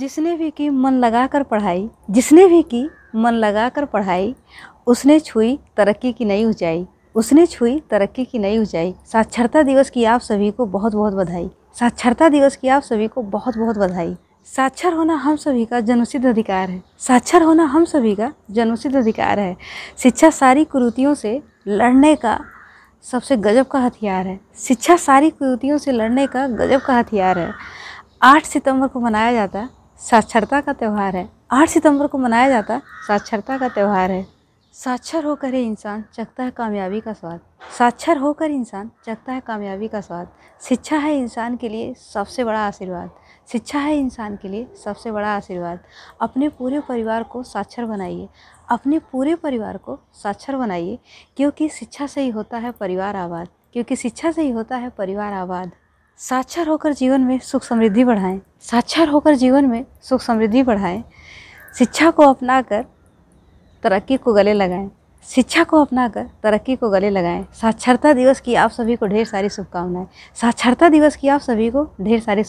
जिसने भी की मन लगाकर पढ़ाई, जिसने भी की मन लगाकर पढ़ाई, उसने छुई तरक्की की नई ऊंचाई, उसने छुई तरक्की की नई ऊंचाई। साक्षरता दिवस की आप सभी को बहुत बहुत बधाई। साक्षरता दिवस की आप सभी को बहुत बहुत बधाई। साक्षर होना हम सभी का जन्मसिद्ध अधिकार है। साक्षर होना हम सभी का जन्मसिद्ध अधिकार है। शिक्षा सारी कुरीतियों से लड़ने का सबसे गजब का हथियार है। शिक्षा सारी कुरीतियों से लड़ने का गजब का हथियार है। आठ सितंबर को मनाया जाता साक्षरता का त्यौहार है। आठ सितंबर को मनाया जाता है। साक्षरता का त्यौहार है। साक्षर होकर ही इंसान चखता है कामयाबी का स्वाद। साक्षर होकर इंसान चखता है कामयाबी का स्वाद। शिक्षा है इंसान के लिए सबसे बड़ा आशीर्वाद। शिक्षा है इंसान के लिए सबसे बड़ा आशीर्वाद। अपने पूरे परिवार को साक्षर बनाइए। अपने पूरे परिवार को साक्षर बनाइए, क्योंकि शिक्षा से ही होता है परिवार आबाद। क्योंकि शिक्षा से ही होता है परिवार आबाद। साक्षर होकर जीवन में सुख समृद्धि बढ़ाएँ। साक्षर होकर जीवन में सुख समृद्धि बढ़ाएँ। शिक्षा को अपनाकर तरक्की को गले लगाएँ। शिक्षा को अपनाकर तरक्की को गले लगाएँ। साक्षरता दिवस की आप सभी को ढेर सारी शुभकामनाएँ। साक्षरता दिवस की आप सभी को ढेर सारी